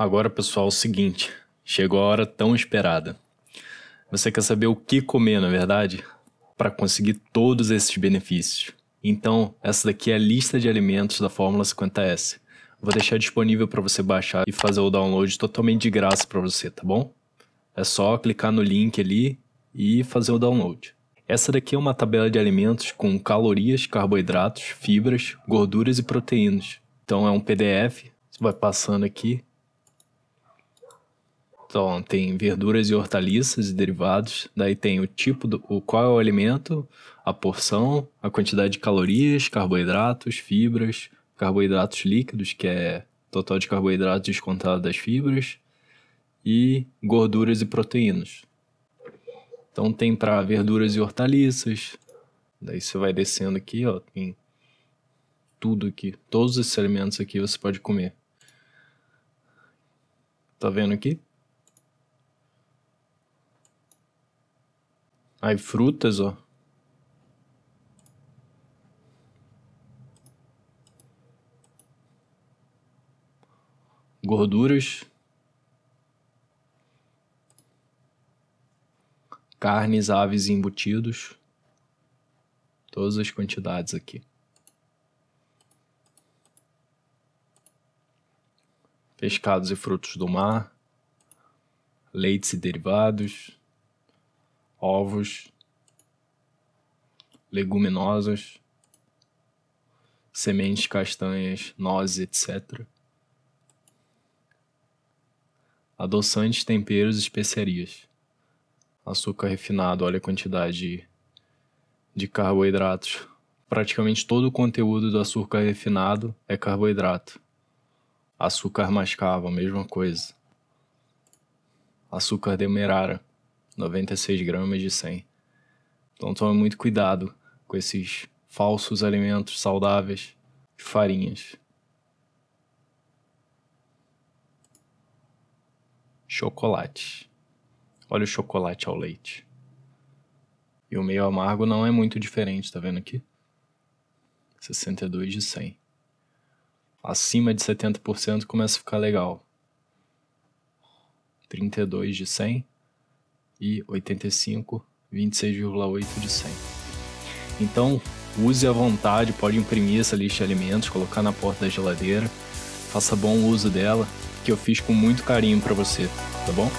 Agora, pessoal, é o seguinte: chegou a hora tão esperada. Você quer saber o que comer, na é verdade? Para conseguir todos esses benefícios. Então, essa daqui é a lista de alimentos da Fórmula 50S. Vou deixar disponível para você baixar e fazer o download totalmente de graça para você, tá bom? É só clicar no link ali e fazer o download. Essa daqui é uma tabela de alimentos com calorias, carboidratos, fibras, gorduras e proteínas. Então é um PDF, você vai passando aqui então, tem verduras e hortaliças e derivados. Daí tem o tipo, do, o qual é o alimento, a porção, a quantidade de calorias, carboidratos, fibras, carboidratos líquidos, que é total de carboidratos descontado das fibras, e gorduras e proteínas. Então tem para verduras e hortaliças. Daí você vai descendo aqui, ó, tem tudo aqui. Todos esses alimentos aqui você pode comer. Tá vendo aqui? Aí frutas, ó. Gorduras. Carnes, aves e embutidos. Todas as quantidades aqui. Pescados e frutos do mar. Leites e derivados ovos, leguminosas, sementes castanhas, nozes, etc. Adoçantes, temperos especiarias. Açúcar refinado, olha a quantidade de carboidratos. Praticamente todo o conteúdo do açúcar refinado é carboidrato. Açúcar mascavo, mesma coisa. Açúcar demerara 96 gramas de 100. Então tome muito cuidado com esses falsos alimentos saudáveis farinhas. Chocolate. Olha o chocolate ao leite. E o meio amargo não é muito diferente, tá vendo aqui? 62 de 100. Acima de 70% começa a ficar legal. 32 de 100 e 85, 26,8 de 100. Então, use à vontade, pode imprimir essa lista de alimentos, colocar na porta da geladeira. Faça bom uso dela, que eu fiz com muito carinho para você, tá bom?